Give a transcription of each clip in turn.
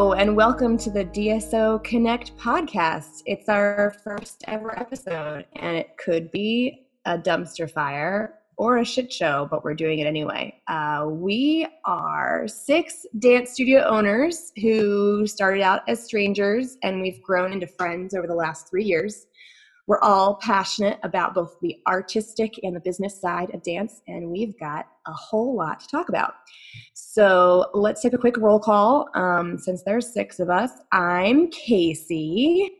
And welcome to the DSO Connect podcast. It's our first ever episode, and it could be a dumpster fire or a shit show, but we're doing it anyway. Uh, we are six dance studio owners who started out as strangers, and we've grown into friends over the last three years. We're all passionate about both the artistic and the business side of dance, and we've got a whole lot to talk about. So let's take a quick roll call. Um, since there's six of us, I'm Casey.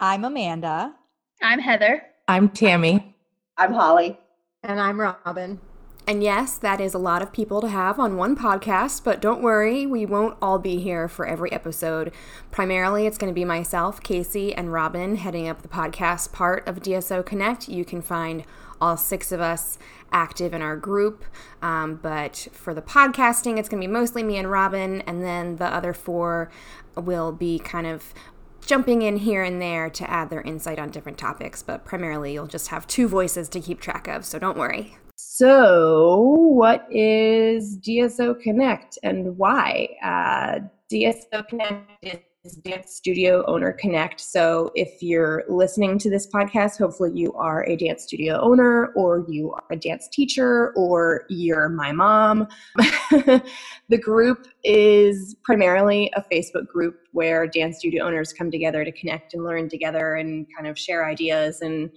I'm Amanda. I'm Heather. I'm Tammy. I'm Holly. And I'm Robin. And yes, that is a lot of people to have on one podcast, but don't worry, we won't all be here for every episode. Primarily, it's going to be myself, Casey, and Robin heading up the podcast part of DSO Connect. You can find all six of us active in our group. Um, but for the podcasting, it's going to be mostly me and Robin, and then the other four will be kind of jumping in here and there to add their insight on different topics. But primarily, you'll just have two voices to keep track of, so don't worry. So, what is DSO Connect and why? Uh, DSO Connect is Dance Studio Owner Connect. So, if you're listening to this podcast, hopefully you are a dance studio owner, or you are a dance teacher, or you're my mom. the group is primarily a Facebook group where dance studio owners come together to connect and learn together and kind of share ideas and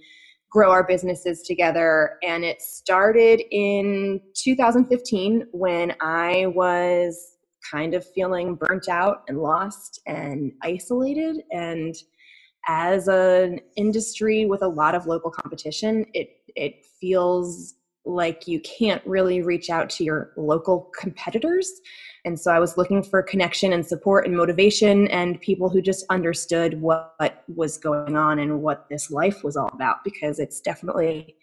grow our businesses together. And it started in 2015 when I was kind of feeling burnt out and lost and isolated. And as an industry with a lot of local competition, it it feels like you can't really reach out to your local competitors. And so I was looking for connection and support and motivation and people who just understood what, was going on and what this life was all about because it's definitely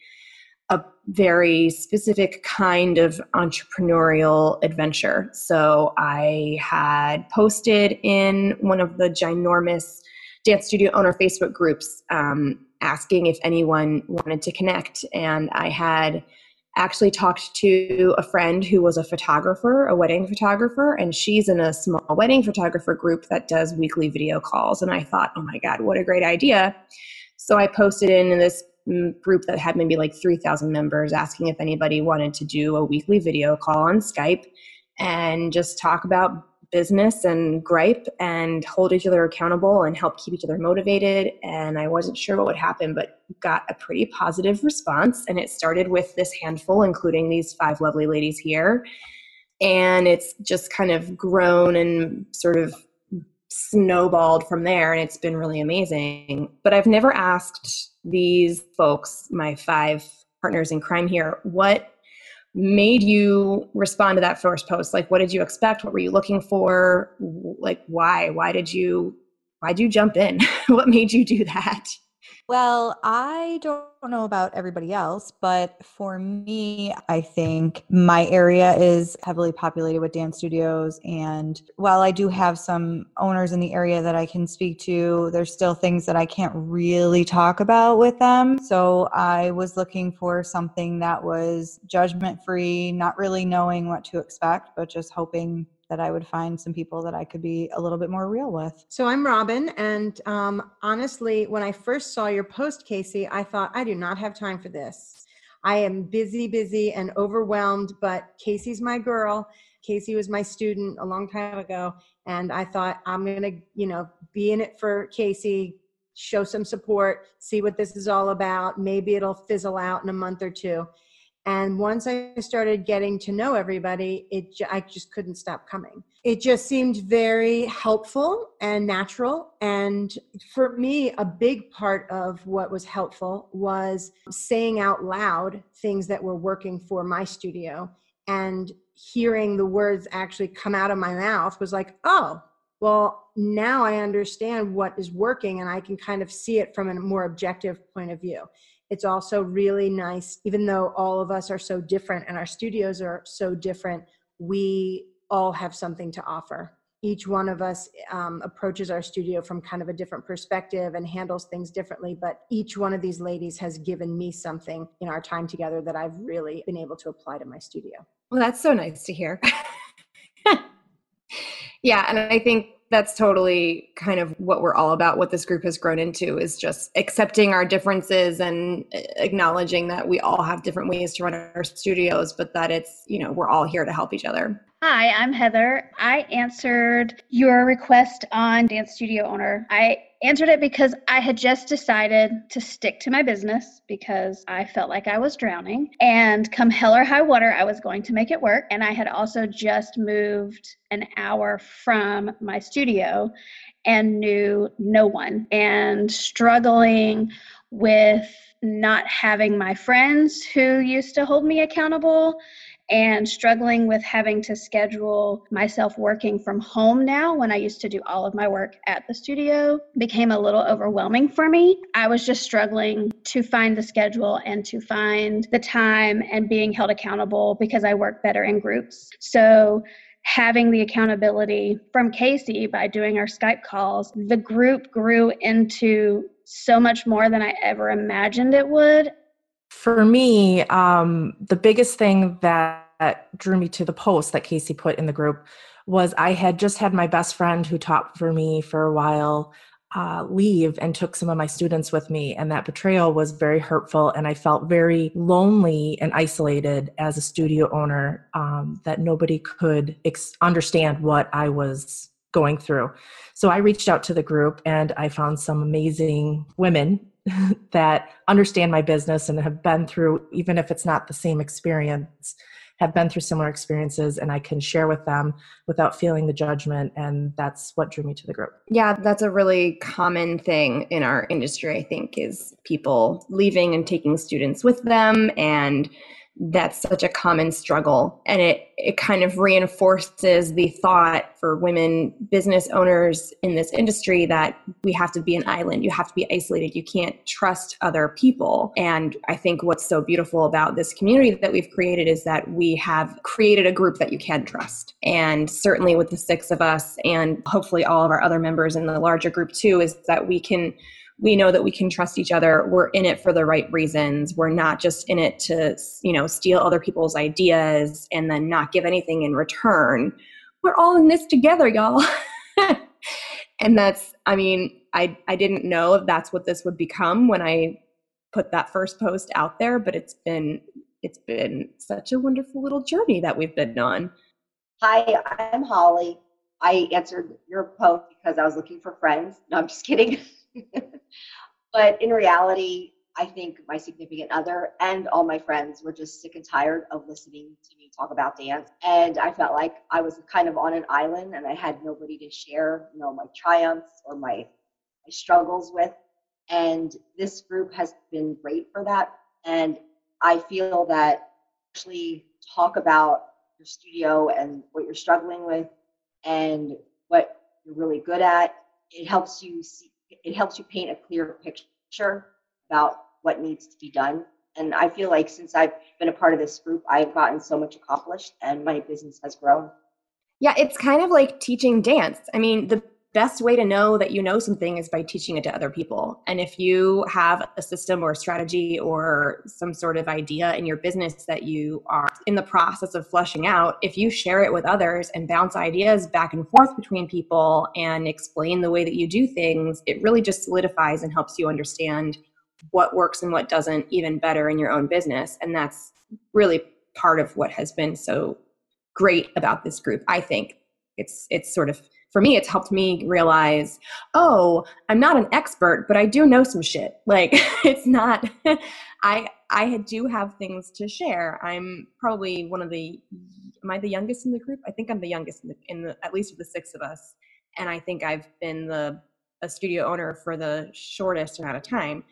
a very specific kind of entrepreneurial adventure. So I had posted in one of the ginormous dance studio owner Facebook groups um, asking if anyone wanted to connect. And I had actually talked to a friend who was a photographer, a wedding photographer, and she's in a small wedding photographer group that does weekly video calls. And I thought, oh my God, what a great idea. So I posted in this group that had maybe like 3,000 members asking if anybody wanted to do a weekly video call on Skype and just talk about business and gripe and hold each other accountable and help keep each other motivated. And I wasn't sure what would happen, but got a pretty positive response. And it started with this handful, including these five lovely ladies here. And it's just kind of grown and sort of snowballed from there. And it's been really amazing. But I've never asked these folks, my five partners in crime here, what made you respond to that first post? Like what did you expect? What were you looking for? Like why? Why did you why did you jump in? What made you do that well, I don't know about everybody else, but for me, I think my area is heavily populated with dance studios. And while I do have some owners in the area that I can speak to, there's still things that I can't really talk about with them. So I was looking for something that was judgment free, not really knowing what to expect, but just hoping that I would find some people that I could be a little bit more real with. So I'm Robin. And um, honestly, when I first saw your post, Casey, I thought, I do not have time for this. I am busy, busy, and overwhelmed, but Casey's my girl. Casey was my student a long time ago. And I thought, I'm going to, you know, be in it for Casey, show some support, see what this is all about. Maybe it'll fizzle out in a month or two and once i started getting to know everybody it i just couldn't stop coming. It just seemed very helpful and natural. And for me a big part of what was helpful was saying out loud things that were working for my studio. And hearing the words actually come out of my mouth was like oh well now i understand what is working and i can kind of see it from a more objective point of view it's also really nice even though all of us are so different and our studios are so different we all have something to offer. Each one of us um, approaches our studio from kind of a different perspective and handles things differently but each one of these ladies has given me something in our time together that i've really been able to apply to my studio. Well that's so nice to hear. Yeah and i think that's totally kind of what we're all about what this group has grown into is just accepting our differences and uh, acknowledging that we all have different ways to run our studios but that it's you know we're all here to help each other Hi, I'm Heather. I answered your request on Dance Studio Owner. I answered it because I had just decided to stick to my business because I felt like I was drowning. And come hell or high water, I was going to make it work. And I had also just moved an hour from my studio and knew no one and struggling with not having my friends who used to hold me accountable and struggling with having to schedule myself working from home now when I used to do all of my work at the studio became a little overwhelming for me. I was just struggling to find the schedule and to find the time and being held accountable because I work better in groups. So having the accountability from Casey by doing our Skype calls, the group grew into so much more than I ever imagined it would. For me, um, the biggest thing that drew me to the post that Casey put in the group was I had just had my best friend who taught for me for a while uh, leave and took some of my students with me. And that betrayal was very hurtful. And I felt very lonely and isolated as a studio owner um, that nobody could ex- understand what I was going through. So I reached out to the group and I found some amazing women that understand my business and have been through, even if it's not the same experience, have been through similar experiences and I can share with them without feeling the judgment. And that's what drew me to the group. Yeah, that's a really common thing in our industry, I think, is people leaving and taking students with them and that's such a common struggle. And it it kind of reinforces the thought for women business owners in this industry that we have to be an island. You have to be isolated. You can't trust other people. And i think what's so beautiful about this community that we've created is that we have created a group that you can trust. And certainly with the six of us and hopefully all of our other members in the larger group too is that we can we know that we can trust each other. We're in it for the right reasons. We're not just in it to you know steal other people's ideas and then not give anything in return. We're all in this together y'all. And that's i mean i i didn't know if that's what this would become when i put that first post out there but it's been it's been such a wonderful little journey that we've been on. Hi i'm holly. I answered your post because i was looking for friends. No i'm just kidding but in reality, I think my significant other and all my friends were just sick and tired of listening to me talk about dance. And I felt like I was kind of on an island and I had nobody to share, you know, my triumphs or my, my struggles with. And this group has been great for that. And I feel that actually talk about your studio and what you're struggling with and what you're really good at. It helps you see it helps you paint a clear picture about what needs to be done. And I feel like since I've been a part of this group, I've gotten so much accomplished and my business has grown. Yeah, it's kind of like teaching dance. I mean, the best way to know that you know something is by teaching it to other people. And if you have a system or a strategy or some sort of idea in your business that you are in the process of fleshing out, if you share it with others and bounce ideas back and forth between people and explain the way that you do things, it really just solidifies and helps you understand what works and what doesn't even better in your own business. And that's really part of what has been so great about this group, I think. It's it's sort of for me, it's helped me realize, oh, I'm not an expert, but I do know some shit. Like it's not, I I do have things to share. I'm probably one of the, am I the youngest in the group? I think I'm the youngest in the, in the at least of the six of us, and I think I've been the a studio owner for the shortest amount of time.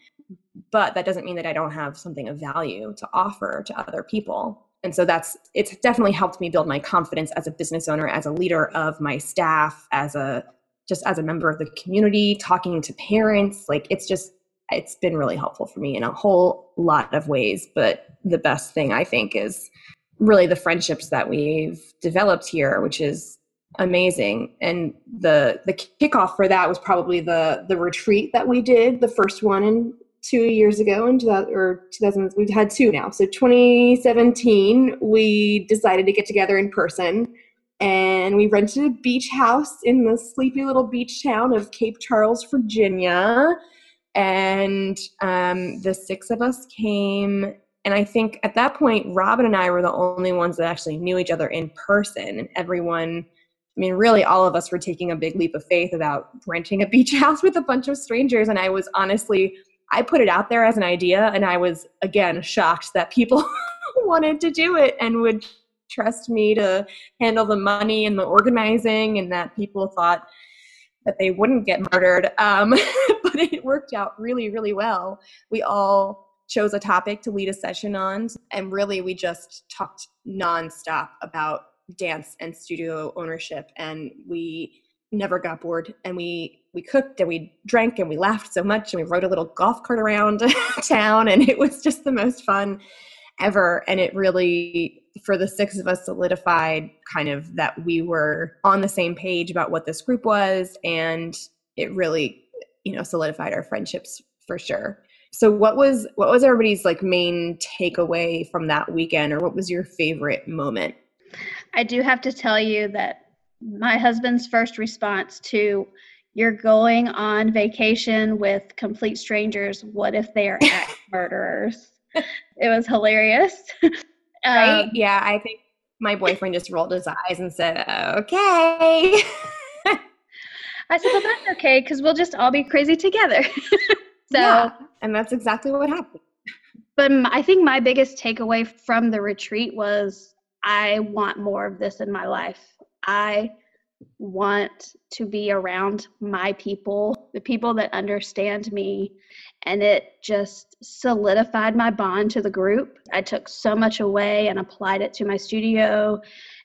But that doesn't mean that I don't have something of value to offer to other people and so that's it's definitely helped me build my confidence as a business owner as a leader of my staff as a just as a member of the community talking to parents like it's just it's been really helpful for me in a whole lot of ways. But the best thing i think is really the friendships that we've developed here which is amazing. And the the kickoff for that was probably the the retreat that we did the first one in two years ago in 2000 or 2000 we've had two now so 2017 we decided to get together in person and we rented a beach house in the sleepy little beach town of Cape Charles, Virginia. And um, the six of us came, and I think at that point, Robin and I were the only ones that actually knew each other in person, and everyone. I mean, really, all of us were taking a big leap of faith about renting a beach house with a bunch of strangers. And I was honestly, I put it out there as an idea, and I was again shocked that people wanted to do it and would trust me to handle the money and the organizing, and that people thought that they wouldn't get murdered. Um, but it worked out really, really well. We all chose a topic to lead a session on, and really we just talked nonstop about dance and studio ownership, and we never got bored and we we cooked and we drank and we laughed so much and we rode a little golf cart around town and it was just the most fun ever. And it really for the six of us solidified kind of that we were on the same page about what this group was and it really you know solidified our friendships for sure. So what was what was everybody's like main takeaway from that weekend or what was your favorite moment? I do have to tell you that my husband's first response to you're going on vacation with complete strangers what if they are murderers it was hilarious Right? Um, yeah, I think my boyfriend just rolled his eyes and said, "Okay." I said, "Well, that's okay because we'll just all be crazy together." so, yeah, and that's exactly what happened. But I think my biggest takeaway from the retreat was I want more of this in my life. I want to be around my people, the people that understand me. And it just solidified my bond to the group. I took so much away and applied it to my studio.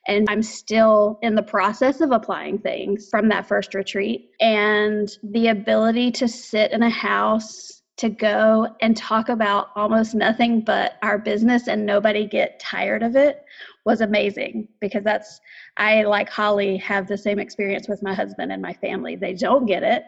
And I'm still in the process of applying things from that first retreat. And the ability to sit in a house to go and talk about almost nothing but our business and nobody get tired of it was amazing because that's I like Holly have the same experience with my husband and my family. They don't get it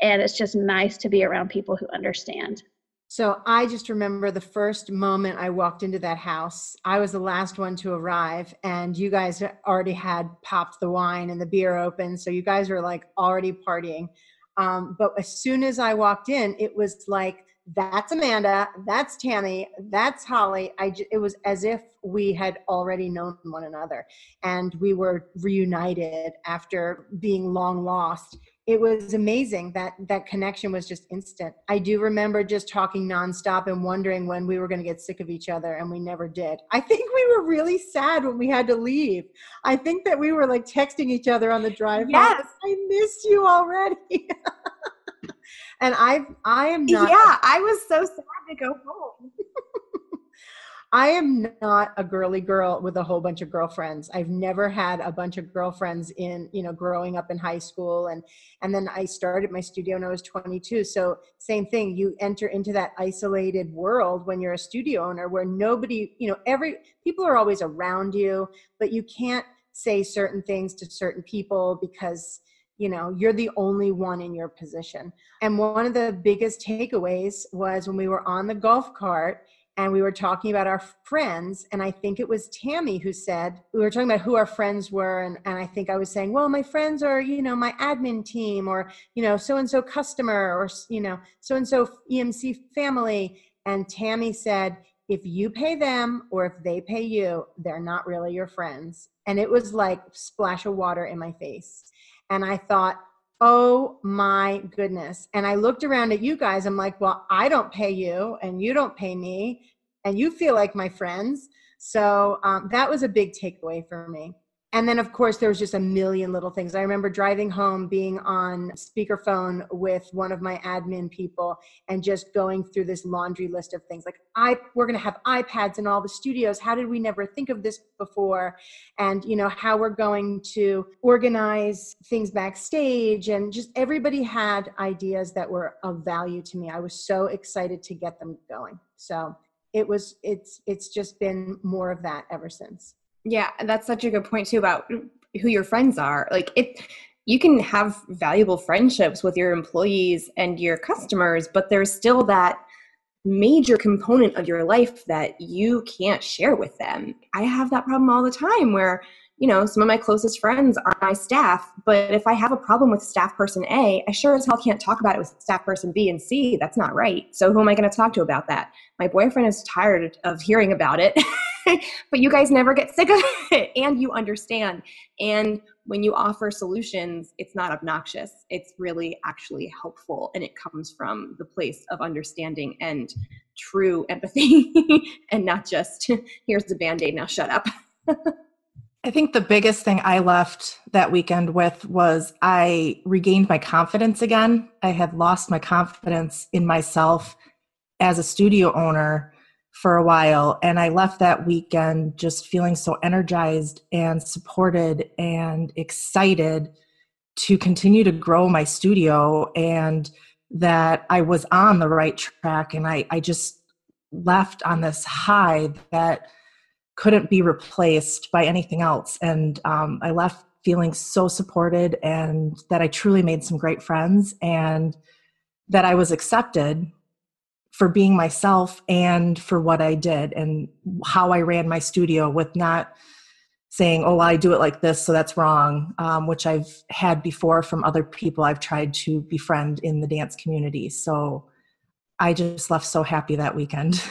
and it's just nice to be around people who understand. So I just remember the first moment I walked into that house. I was the last one to arrive, and you guys already had popped the wine and the beer open. So you guys were like already partying. Um, but as soon as I walked in, it was like, that's Amanda, that's Tammy, that's Holly. I j- it was as if we had already known one another and we were reunited after being long lost. It was amazing that that connection was just instant. I do remember just talking nonstop and wondering when we were going to get sick of each other, and we never did. I think we were really sad when we had to leave. I think that we were like texting each other on the drive. Yes, I miss you already. and I I am not. Yeah, I was so sad to go home. I am not a girly girl with a whole bunch of girlfriends. I've never had a bunch of girlfriends in, you know, growing up in high school and and then I started my studio when I was 22. So same thing, you enter into that isolated world when you're a studio owner where nobody, you know, every people are always around you, but you can't say certain things to certain people because you know you're the only one in your position. And one of the biggest takeaways was when we were on the golf cart and we were talking about our friends and i think it was tammy who said we were talking about who our friends were and, and i think i was saying well my friends are you know my admin team or you know so and so customer or you know so and so emc family. And tammy said if you pay them or if they pay you they're not really your friends. And it was like splash of water in my face and i thought oh my goodness. And I looked around at you guys. I'm like, well, I don't pay you and you don't pay me and you feel like my friends. So um, that was a big takeaway for me and then of course there was just a million little things. I remember driving home being on speakerphone with one of my admin people and just going through this laundry list of things like i we're going to have ipads in all the studios. How did we never think of this before? And you know how we're going to organize things backstage and just everybody had ideas that were of value to me. I was so excited to get them going. So it was it's it's just been more of that ever since yeah, that's such a good point too about who your friends are. Like it you can have valuable friendships with your employees and your customers, but there's still that major component of your life that you can't share with them. I have that problem all the time where you know, some of my closest friends are my staff. But if I have a problem with staff person A, I sure as hell can't talk about it with staff person B and C. That's not right. So who am I going to talk to about that? My boyfriend is tired of hearing about it, but you guys never get sick of it and you understand. And when you offer solutions, it's not obnoxious. It's really actually helpful and it comes from the place of understanding and true empathy and not just here's the band aid, now shut up. I think the biggest thing I left that weekend with was I regained my confidence again. I had lost my confidence in myself as a studio owner for a while. And I left that weekend just feeling so energized and supported and excited to continue to grow my studio and that I was on the right track. And I, I just left on this high that couldn't be replaced by anything else. And um, I left feeling so supported and that I truly made some great friends and that I was accepted for being myself and for what I did and how I ran my studio with not saying, oh, I do it like this, so that's wrong, um, which I've had before from other people I've tried to befriend in the dance community. So I just left so happy that weekend.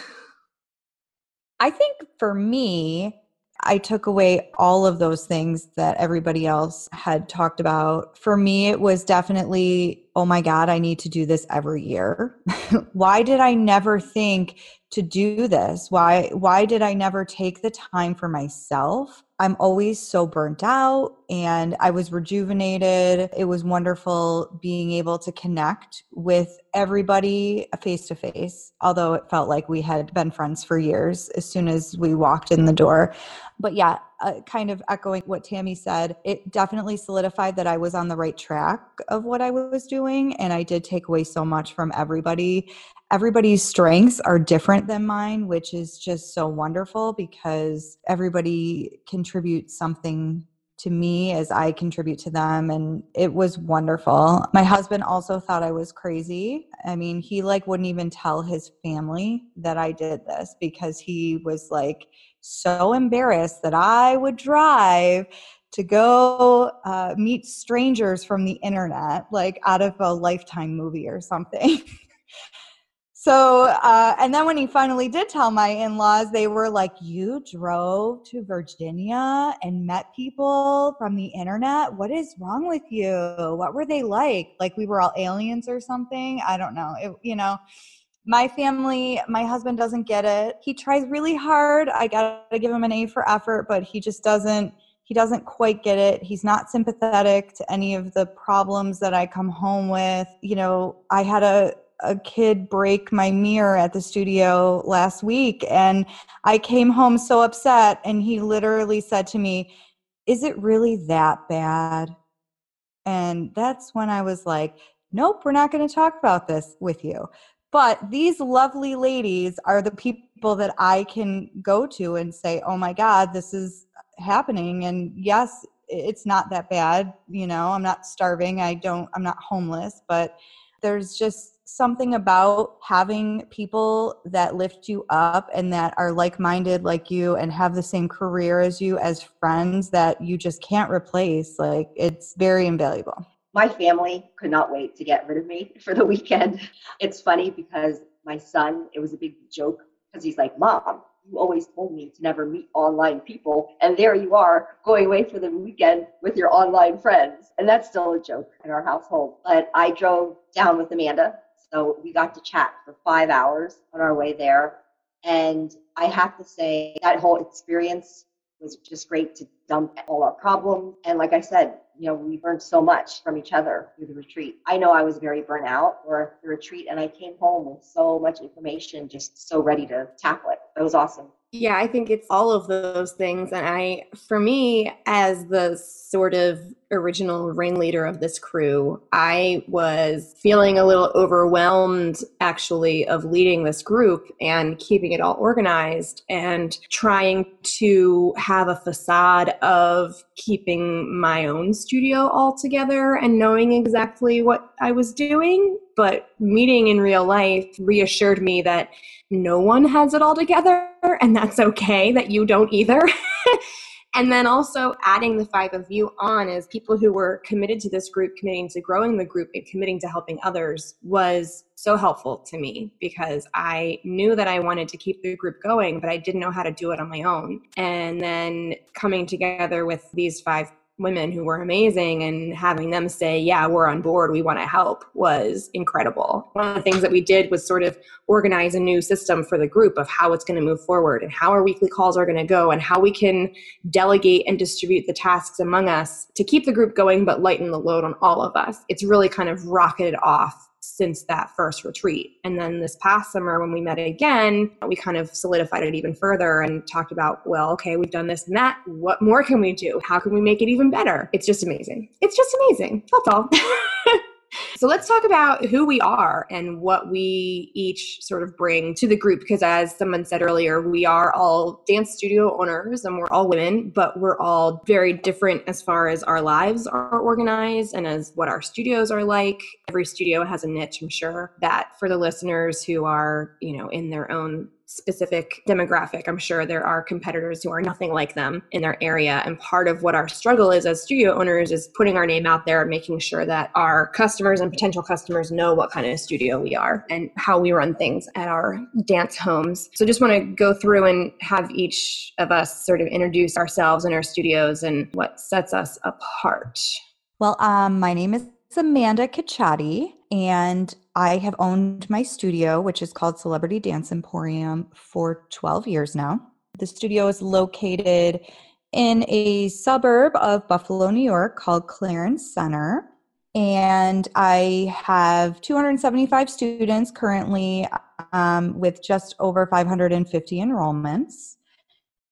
I think for me, I took away all of those things that everybody else had talked about. For me, it was definitely, oh my God, I need to do this every year. why did I never think to do this? Why why did I never take the time for myself? I'm always so burnt out and I was rejuvenated. It was wonderful being able to connect with everybody face to face, although it felt like we had been friends for years as soon as we walked in the door. But yeah, uh, kind of echoing what Tammy said, it definitely solidified that I was on the right track of what I was doing. And I did take away so much from everybody everybody's strengths are different than mine, which is just so wonderful because everybody contributes something to me as I contribute to them and it was wonderful. My husband also thought I was crazy. I mean, he like wouldn't even tell his family that I did this because he was like so embarrassed that I would drive to go uh, meet strangers from the internet, like out of a lifetime movie or something. So, uh, and then when he finally did tell my in laws, they were like, You drove to Virginia and met people from the internet? What is wrong with you? What were they like? Like we were all aliens or something? I don't know. It, you know, my family, my husband doesn't get it. He tries really hard. I got to give him an A for effort, but he just doesn't he doesn't quite get it. He's not sympathetic to any of the problems that I come home with. You know, I had a a kid break my mirror at the studio last week and I came home so upset and he literally said to me, "Is it really that bad?" And that's when I was like, "Nope, we're not going to talk about this with you." But these lovely ladies are the people that I can go to and say, "Oh my god, this is happening." And yes, it's not that bad, you know. I'm not starving. I don't I'm not homeless, but there's just something about having people that lift you up and that are like-minded like you and have the same career as you as friends that you just can't replace like it's very invaluable. My family could not wait to get rid of me for the weekend. It's funny because my son it was a big joke because he's like mom you always told me to never meet online people and there you are going away for the weekend with your online friends. And that's still a joke in our household but i drove down with amanda so we got to chat for five hours on our way there. And I have to say, that whole experience was just great to dump all our problems. And like I said, you know, we learned so much from each other through the retreat. I know I was very burnt out for the retreat, and I came home with so much information, just so ready to tackle it. It was awesome. Yeah, I think it's all of those things. And I, for me, as the sort of original ringleader of this crew, I was feeling a little overwhelmed actually of leading this group and keeping it all organized and trying to have a facade of keeping my own studio all together and knowing exactly what I was doing. But meeting in real life reassured me that no one has it all together and that's okay that you don't either and then also adding the five of you on as people who were committed to this group, committing to growing the group, and committing to helping others was so helpful to me because I knew that I wanted to keep the group going, but I didn't know how to do it on my own. And then coming together with these five women who were amazing and having them say, Yeah, we're on board, we want to help was incredible. One of the things that we did was sort of organize a new system for the group of how it's going to move forward and how our weekly calls are going to go and how we can delegate and distribute the tasks among us to keep the group going but lighten the load on all of us. It's really kind of rocketed off since that first retreat. And then this past summer, when we met again, we kind of solidified it even further and talked about, well, okay, we've done this and that. What more can we do? How can we make it even better? It's just amazing. It's just amazing. That's all. So let's talk about who we are and what we each sort of bring to the group. Because as someone said earlier, we are all dance studio owners and we're all women, but we're all very different as far as our lives are organized and as what our studios are like. Every studio has a niche, I'm sure, that for the listeners who are, you know, in their own specific demographic. I'm sure there are competitors who are nothing like them in their area. And part of what our struggle is as studio owners is putting our name out there making sure that our customers and potential customers know what kind of studio we are and how we run things at our dance homes. So just want to go through and have each of us sort of introduce ourselves and our studios and what sets us apart. Well, um, my name is Amanda Cacciati, and I have owned my studio, which is called Celebrity Dance Emporium, for 12 years now. The studio is located in a suburb of Buffalo, New York called Clarence Center. And I have 275 students currently um, with just over 550 enrollments.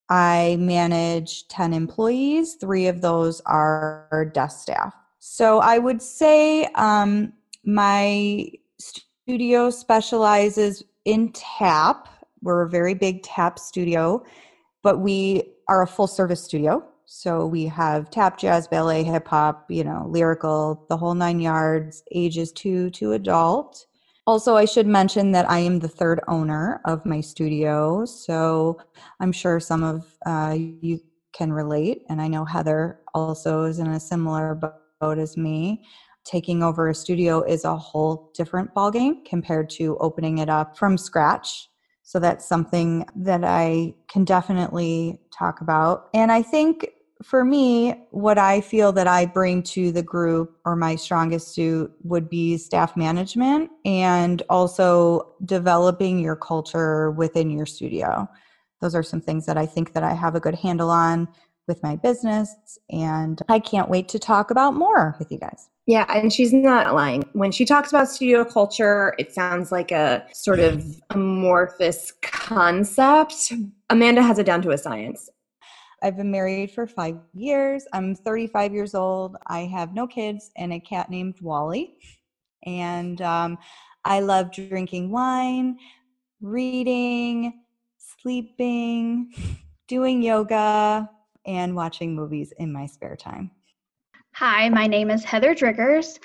I manage 10 employees, three of those are desk staff. So I would say um, my studio specializes in tap. We're a very big tap studio, but we are a full service studio. So we have tap, jazz, ballet, hip hop, you know, lyrical, the whole nine yards, ages two to adult. Also, I should mention that I am the third owner of my studio. So I'm sure some of uh, you can relate. And I know Heather also is in a similar boat as me taking over a studio is a whole different ballgame compared to opening it up from scratch. So that's something that I can definitely talk about. And I think for me, what I feel that I bring to the group or my strongest suit would be staff management and also developing your culture within your studio. Those are some things that I think that I have a good handle on with my business and I can't wait to talk about more with you guys. Yeah, and she's not lying. When she talks about studio culture, it sounds like a sort of amorphous concept. Amanda has it down to a science. I've been married for five years. I'm 35 years old. I have no kids and a cat named Wally. And um, I love drinking wine, reading, sleeping, doing yoga, and watching movies in my spare time. Hi, my name is Heather Driggers.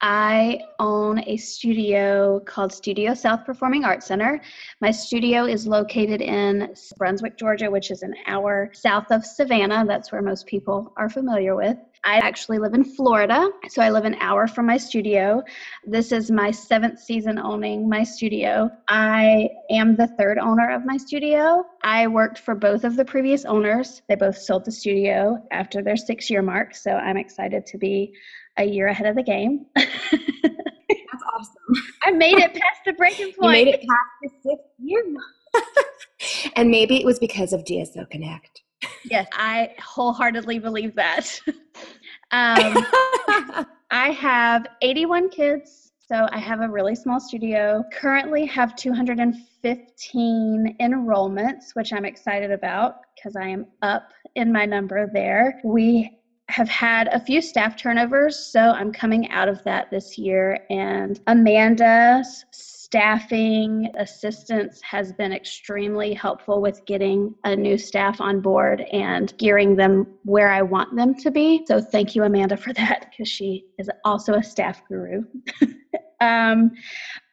I own a studio called Studio South Performing Arts Center. My studio is located in Brunswick, Georgia, which is an hour south of Savannah. That's where most people are familiar with. I actually live in Florida, so I live an hour from my studio. This is my seventh season owning my studio. I am the third owner of my studio. I worked for both of the previous owners. They both sold the studio after their six year mark, so I'm excited to be a year ahead of the game. That's awesome. I made it past the breaking point. You made it past the sixth year mark. and maybe it was because of DSO Connect. Yes, I wholeheartedly believe that. um, I have 81 kids, so I have a really small studio. Currently have 215 enrollments, which I'm excited about because I am up in my number there. We have had a few staff turnovers, so I'm coming out of that this year. And Amanda's staffing assistance has been extremely helpful with getting a new staff on board and gearing them where I want them to be. So thank you, Amanda, for that because she is also a staff guru. um,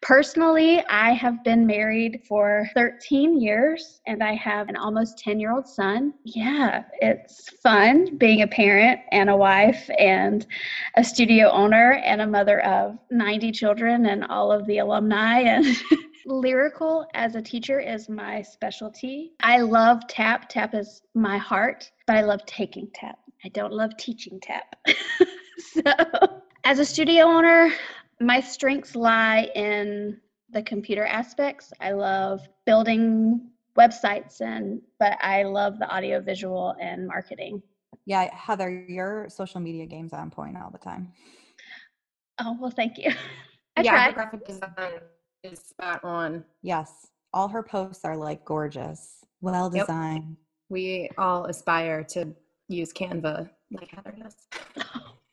Personally, I have been married for 13 years and I have an almost 10 year old son. Yeah, it's fun being a parent and a wife and a studio owner and a mother of 90 children and all of the alumni and lyrical as a teacher is my specialty. I love tap. Tap is my heart, but I love taking tap. I don't love teaching tap. so, as a studio owner, my strengths lie in the computer aspects. I love building websites and but I love the audio visual and marketing. Yeah, Heather, your social media game's on point all the time. Oh, well, thank you. I yeah, try. graphic design is spot on. Yes, all her posts are like gorgeous, well Yep. designed. We all aspire to use Canva like Heather does.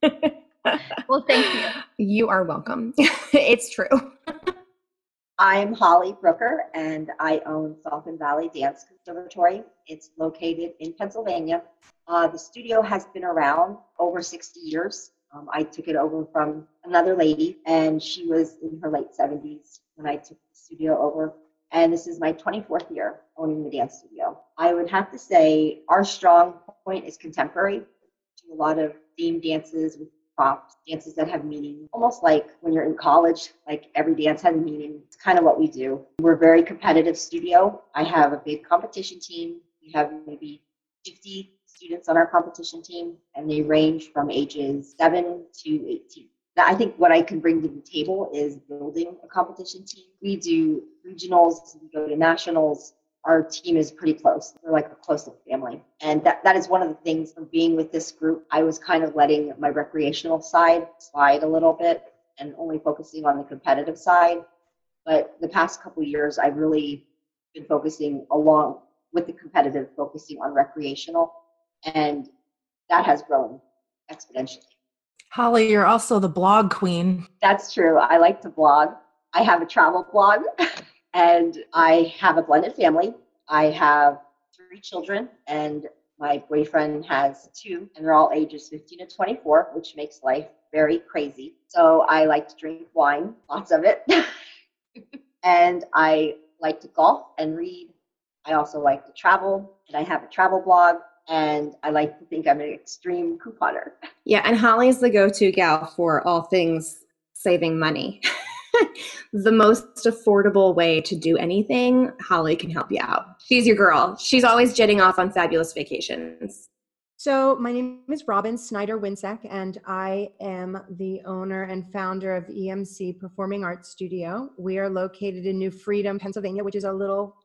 Well, thank you. You are welcome. it's true. I'm Holly Brooker, and I own Falcon Valley Dance Conservatory. It's located in Pennsylvania. Uh, the studio has been around over 60 years. Um, I took it over from another lady, and she was in her late 70s when I took the studio over. And this is my 24th year owning the dance studio. I would have to say our strong point is contemporary. Do a lot of theme dances with props, dances that have meaning, almost like when you're in college, like every dance has a meaning. It's kind of what we do. We're a very competitive studio. I have a big competition team. We have maybe 50 students on our competition team, and they range from ages 7 to 18. Now, I think what I can bring to the table is building a competition team. We do regionals, we go to nationals, our team is pretty close. We're like a close family. And that, that is one of the things from being with this group. I was kind of letting my recreational side slide a little bit and only focusing on the competitive side. But the past couple years, I've really been focusing along with the competitive, focusing on recreational. And that has grown exponentially. Holly, you're also the blog queen. That's true. I like to blog. I have a travel blog and I have a blended family. I have three children and my boyfriend has two and they're all ages 15 to 24, which makes life very crazy. So I like to drink wine, lots of it. and I like to golf and read. I also like to travel and I have a travel blog and I like to think I'm an extreme couponer. Yeah, and Holly's the go to gal for all things saving money. the most affordable way to do anything, Holly can help you out. She's your girl. She's always jetting off on fabulous vacations. So, my name is Robin Snyder Winsack, and I am the owner and founder of EMC Performing Arts Studio. We are located in New Freedom, Pennsylvania, which is a little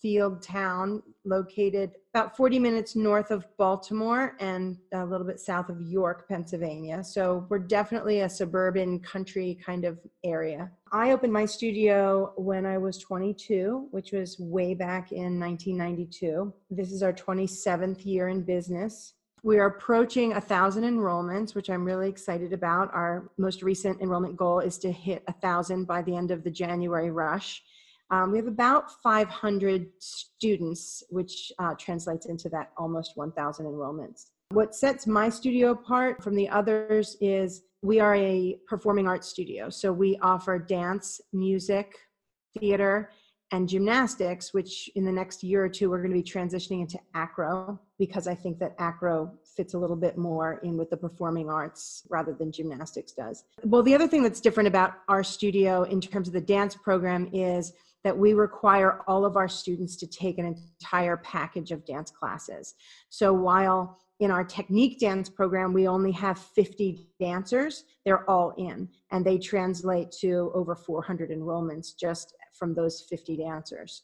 cornfield town located about 40 minutes north of Baltimore and a little bit south of York, Pennsylvania. So, we're definitely a suburban country kind of area. I opened my studio when I was 22, which was way back in 1992. This is our 27th year in business. We are approaching a thousand enrollments, which I'm really excited about. Our most recent enrollment goal is to hit a thousand by the end of the January rush. Um, we have about 500 students, which uh, translates into that almost 1,000 enrollments. What sets my studio apart from the others is we are a performing arts studio. So we offer dance, music, theater, and gymnastics, which in the next year or two, we're going to be transitioning into acro because I think that acro fits a little bit more in with the performing arts rather than gymnastics does. Well, the other thing that's different about our studio in terms of the dance program is that we require all of our students to take an entire package of dance classes. So while in our technique dance program, we only have 50 dancers. They're all in, and they translate to over 400 enrollments just from those 50 dancers.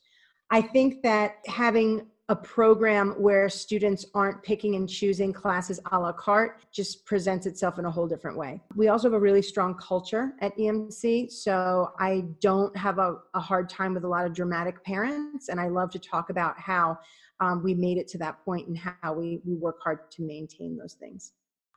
I think that having a program where students aren't picking and choosing classes a la carte just presents itself in a whole different way. We also have a really strong culture at EMC, so I don't have a, a hard time with a lot of dramatic parents, and I love to talk about how um, we made it to that point and how we, we work hard to maintain those things.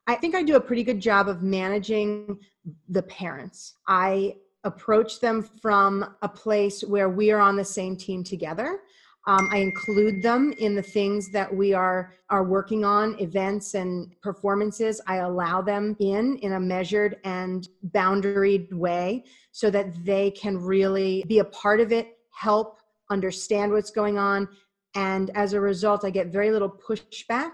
I think I do a pretty good job of managing the parents. I approach them from a place where we are on the same team together. Um, I include them in the things that we are are working on, events and performances. I allow them in in a measured and boundaried way so that they can really be a part of it, help understand what's going on, and as a result, I get very little pushback.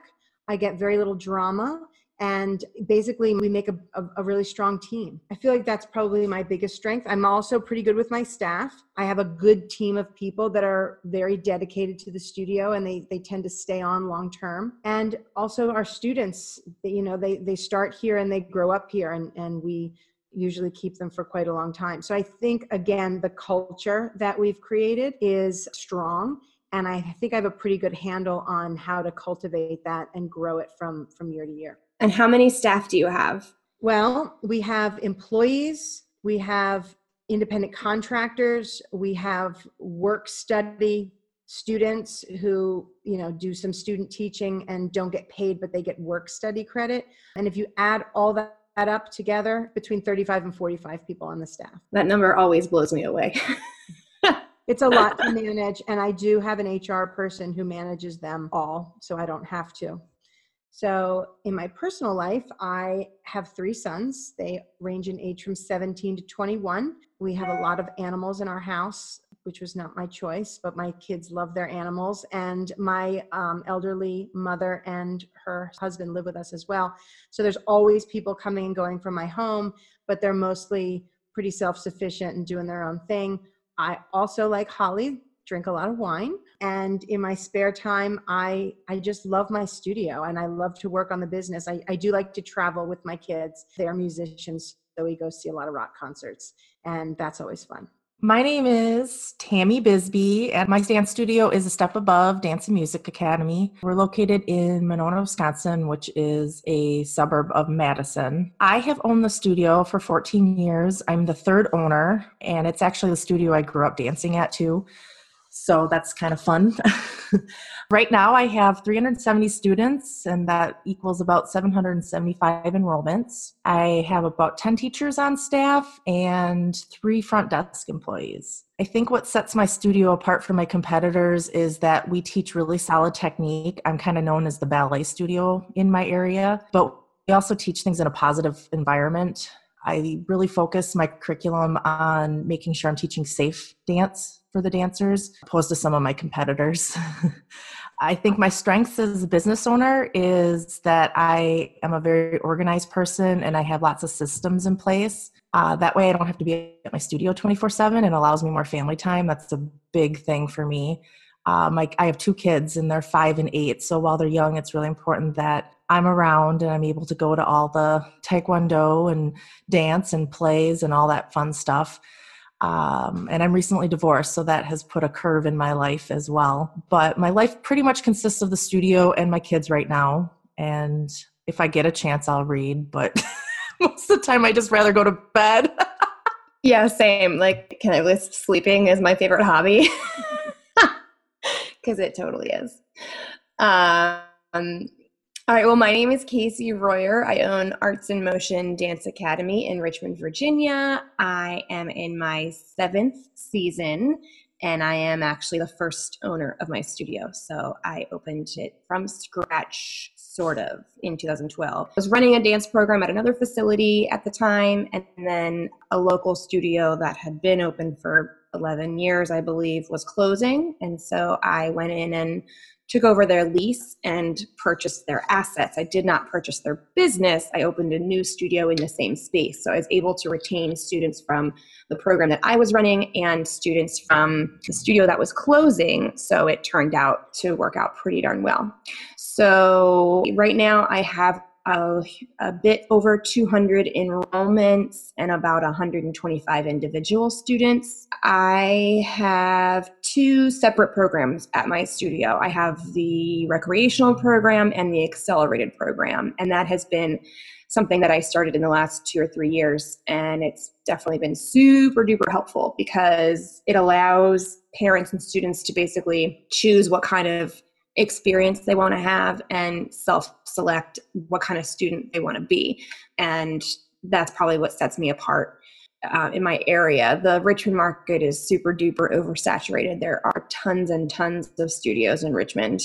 I get very little drama and basically we make a, a, a, really strong team. I feel like that's probably my biggest strength. I'm also pretty good with my staff. I have a good team of people that are very dedicated to the studio and they, they tend to stay on long term. And also our students you know they, they start here and they grow up here and, and we usually keep them for quite a long time. So i think again the culture that we've created is strong and i think i have a pretty good handle on how to cultivate that and grow it from from year to year and how many staff do you have? Well, we have employees, we have independent contractors, we have work study students who, you know, do some student teaching and don't get paid but they get work study credit. And if you add all that up together, between 35 and 45 people on the staff. That number always blows me away. it's a lot to manage and I do have an HR person who manages them all, so I don't have to. So, in my personal life, I have three sons. They range in age from 17 to 21. We have a lot of animals in our house, which was not my choice, but my kids love their animals. And my um, elderly mother and her husband live with us as well. So, there's always people coming and going from my home, but they're mostly pretty self sufficient and doing their own thing. I also, like Holly, drink a lot of wine and in my spare time i i just love my studio and i love to work on the business i, I do like to travel with my kids they're musicians so we go see a lot of rock concerts and that's always fun my name is Tammy Bisbee, and my dance studio is a step above Dance and Music Academy. We're located in Monona, Wisconsin, which is a suburb of Madison. I have owned the studio for 14 years. I'm the third owner, and it's actually the studio I grew up dancing at, too. So that's kind of fun. right now, I have 370 students, and that equals about 775 enrollments. I have about 10 teachers on staff and three front desk employees. I think what sets my studio apart from my competitors is that we teach really solid technique. I'm kind of known as the ballet studio in my area, but we also teach things in a positive environment. I really focus my curriculum on making sure I'm teaching safe dance for the dancers, opposed to some of my competitors. I think my strengths as a business owner is that I am a very organized person and I have lots of systems in place. Uh, that way, I don't have to be at my studio 24 7 and allows me more family time. That's a big thing for me. Um, I, I have two kids and they're five and eight. So while they're young, it's really important that I'm around and I'm able to go to all the taekwondo and dance and plays and all that fun stuff. Um, and I'm recently divorced, so that has put a curve in my life as well. But my life pretty much consists of the studio and my kids right now. And if I get a chance, I'll read, but most of the time I just rather go to bed. yeah, same. Like, can I list sleeping as my favorite hobby? Because it totally is. Um, all right. Well, my name is Casey Royer. I own Arts in Motion Dance Academy in Richmond, Virginia. I am in my seventh season, and I am actually the first owner of my studio. So I opened it from scratch, sort of, in 2012. I was running a dance program at another facility at the time, and then a local studio that had been open for 11 years, I believe, was closing. And so I went in and took over their lease and purchased their assets. I did not purchase their business. I opened a new studio in the same space. So I was able to retain students from the program that I was running and students from the studio that was closing. So it turned out to work out pretty darn well. So right now I have a, a, bit over 200 enrollments and about 125 individual students. I have two separate programs at my studio. I have the recreational program and the accelerated program, and that has been something that I started in the last two or three years. And it's definitely been super duper helpful because it allows parents and students to basically choose what kind of experience they want to have and self select what kind of student they want to be. And that's probably what sets me apart uh, in my area. The Richmond market is super duper oversaturated. There are tons and tons of studios in Richmond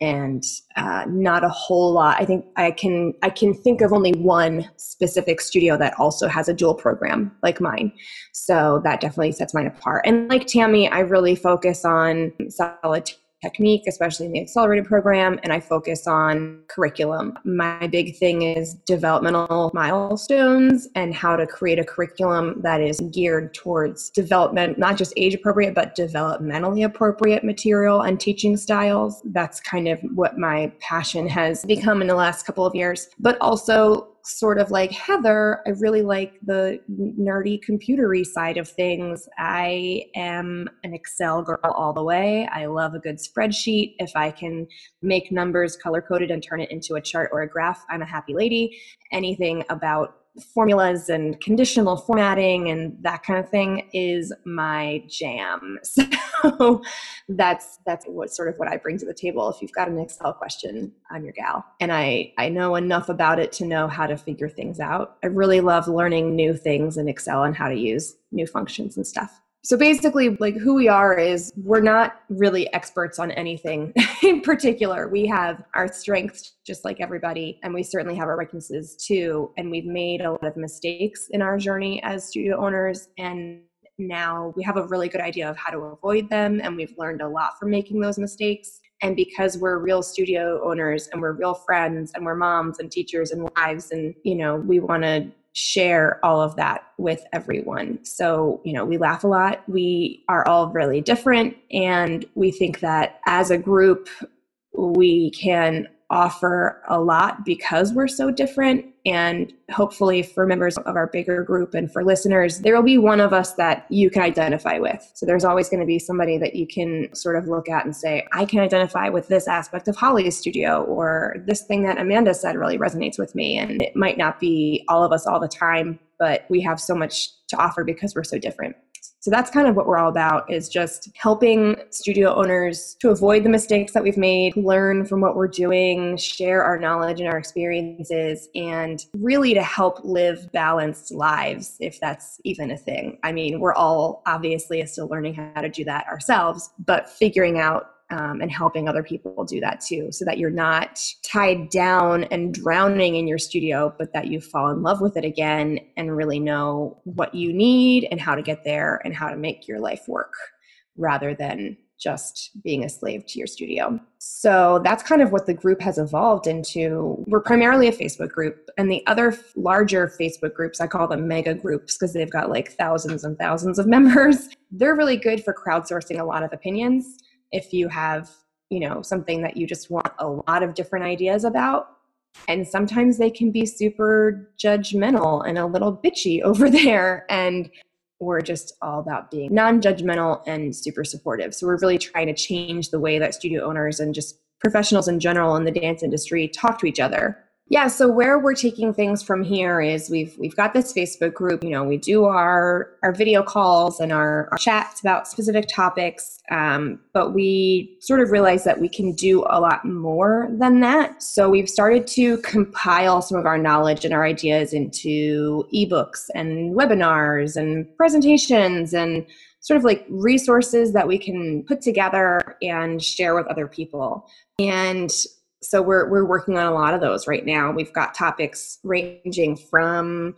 and uh, not a whole lot. I think I can I can think of only one specific studio that also has a dual program like mine. So that definitely sets mine apart. And like Tammy, I really focus on solid technique, especially in the accelerated program, and I focus on curriculum. My big thing is developmental milestones and how to create a curriculum that is geared towards development, not just age appropriate, but developmentally appropriate material and teaching styles. That's kind of what my passion has become in the last couple of years. But also, sort of like Heather, I really like the nerdy computery side of things. I am an Excel girl all the way. I love a good spreadsheet. If I can make numbers color coded and turn it into a chart or a graph, I'm a happy lady. Anything about formulas and conditional formatting and that kind of thing is my jam. So that's that's what sort of what I bring to the table. If you've got an Excel question, I'm your gal. And I I know enough about it to know how to figure things out. I really love learning new things in Excel and how to use new functions and stuff. So basically, like who we are is we're not really experts on anything in particular. We have our strengths just like everybody, and we certainly have our weaknesses too. And we've made a lot of mistakes in our journey as studio owners. And now we have a really good idea of how to avoid them. And we've learned a lot from making those mistakes. And because we're real studio owners and we're real friends and we're moms and teachers and wives, and, you know, we want to share all of that with everyone. So, you know, we laugh a lot. We are all really different. And we think that as a group, we can offer a lot because we're so different. And hopefully, for members of our bigger group and for listeners, there will be one of us that you can identify with. So, there's always going to be somebody that you can sort of look at and say, I can identify with this aspect of Holly's studio, or this thing that Amanda said really resonates with me. And it might not be all of us all the time, but we have so much to offer because we're so different. So that's kind of what we're all about is just helping studio owners to avoid the mistakes that we've made, learn from what we're doing, share our knowledge and our experiences, and really to help live balanced lives, if that's even a thing. I mean, we're all obviously still learning how to do that ourselves, but figuring out um, and helping other people do that too, so that you're not tied down and drowning in your studio, but that you fall in love with it again and really know what you need and how to get there and how to make your life work rather than just being a slave to your studio. So that's kind of what the group has evolved into. We're primarily a Facebook group, and the other larger Facebook groups, I call them mega groups because they've got like thousands and thousands of members. They're really good for crowdsourcing a lot of opinions if you have you know something that you just want a lot of different ideas about. And sometimes they can be super judgmental and a little bitchy over there and we're just all about being non-judgmental and super supportive. So we're really trying to change the way that studio owners and just professionals in general in the dance industry talk to each other yeah so where we're taking things from here is we've we've got this facebook group you know we do our our video calls and our, our chats about specific topics um, but we sort of realized that we can do a lot more than that. So we've started to compile some of our knowledge and our ideas into ebooks and webinars and presentations and sort of like resources that we can put together and share with other people. And so we're we're working on a lot of those right now. We've got topics ranging from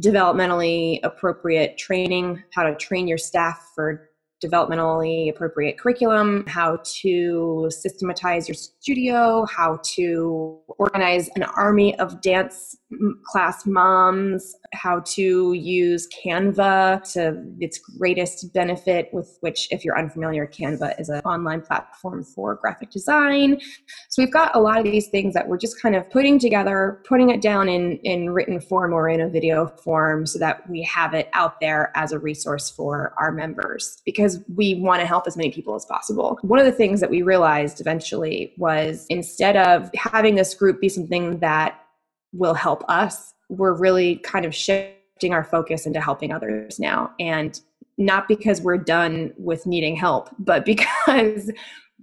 developmentally appropriate training, how to train your staff for developmentally appropriate curriculum, how to systematize your studio, how to organize an army of dance class moms, how to use Canva to its greatest benefit, with which, if you're unfamiliar, Canva is an online platform for graphic design. So we've got a lot of these things that we're just kind of putting together, putting it down in, in written form or in a video form so that we have it out there as a resource for our members because we want to help as many people as possible. One of the things that we realized eventually was instead of having this group be something that will help us, we're really kind of shifting our focus into helping others now. And not because we're done with needing help, but because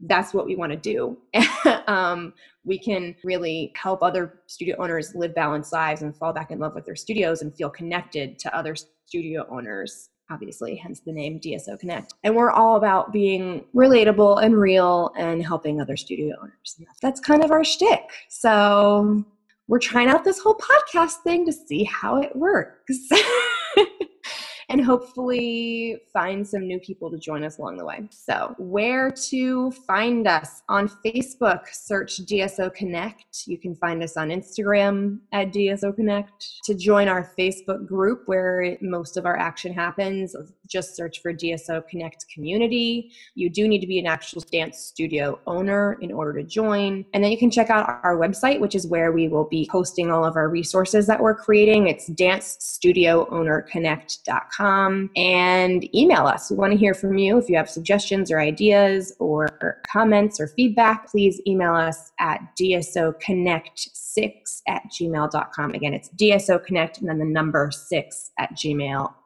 that's what we want to do. um, we can really help other studio owners live balanced lives and fall back in love with their studios and feel connected to other studio owners obviously, hence the name DSO Connect. And we're all about being relatable and real and helping other studio owners. That's kind of our shtick. So we're trying out this whole podcast thing to see how it works. and hopefully find some new people to join us along the way. So, where to find us? On Facebook, search DSO Connect. You can find us on Instagram at DSO Connect. To join our Facebook group where most of our action happens, just search for DSO Connect Community. You do need to be an actual dance studio owner in order to join. And then you can check out our website, which is where we will be posting all of our resources that we're creating. It's dancestudioownerconnect.com and email us. We want to hear from you. If you have suggestions or ideas or comments or feedback, please email us at dsoconnect6 at gmail.com. Again, it's dsoconnect and then the number 6 at gmail.com.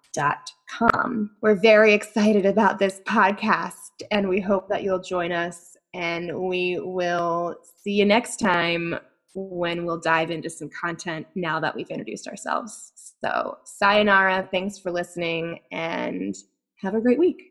We're very excited about this podcast and we hope that you'll join us and we will see you next time when we'll dive into some content now that we've introduced ourselves. So, sayonara. Thanks for listening and have a great week.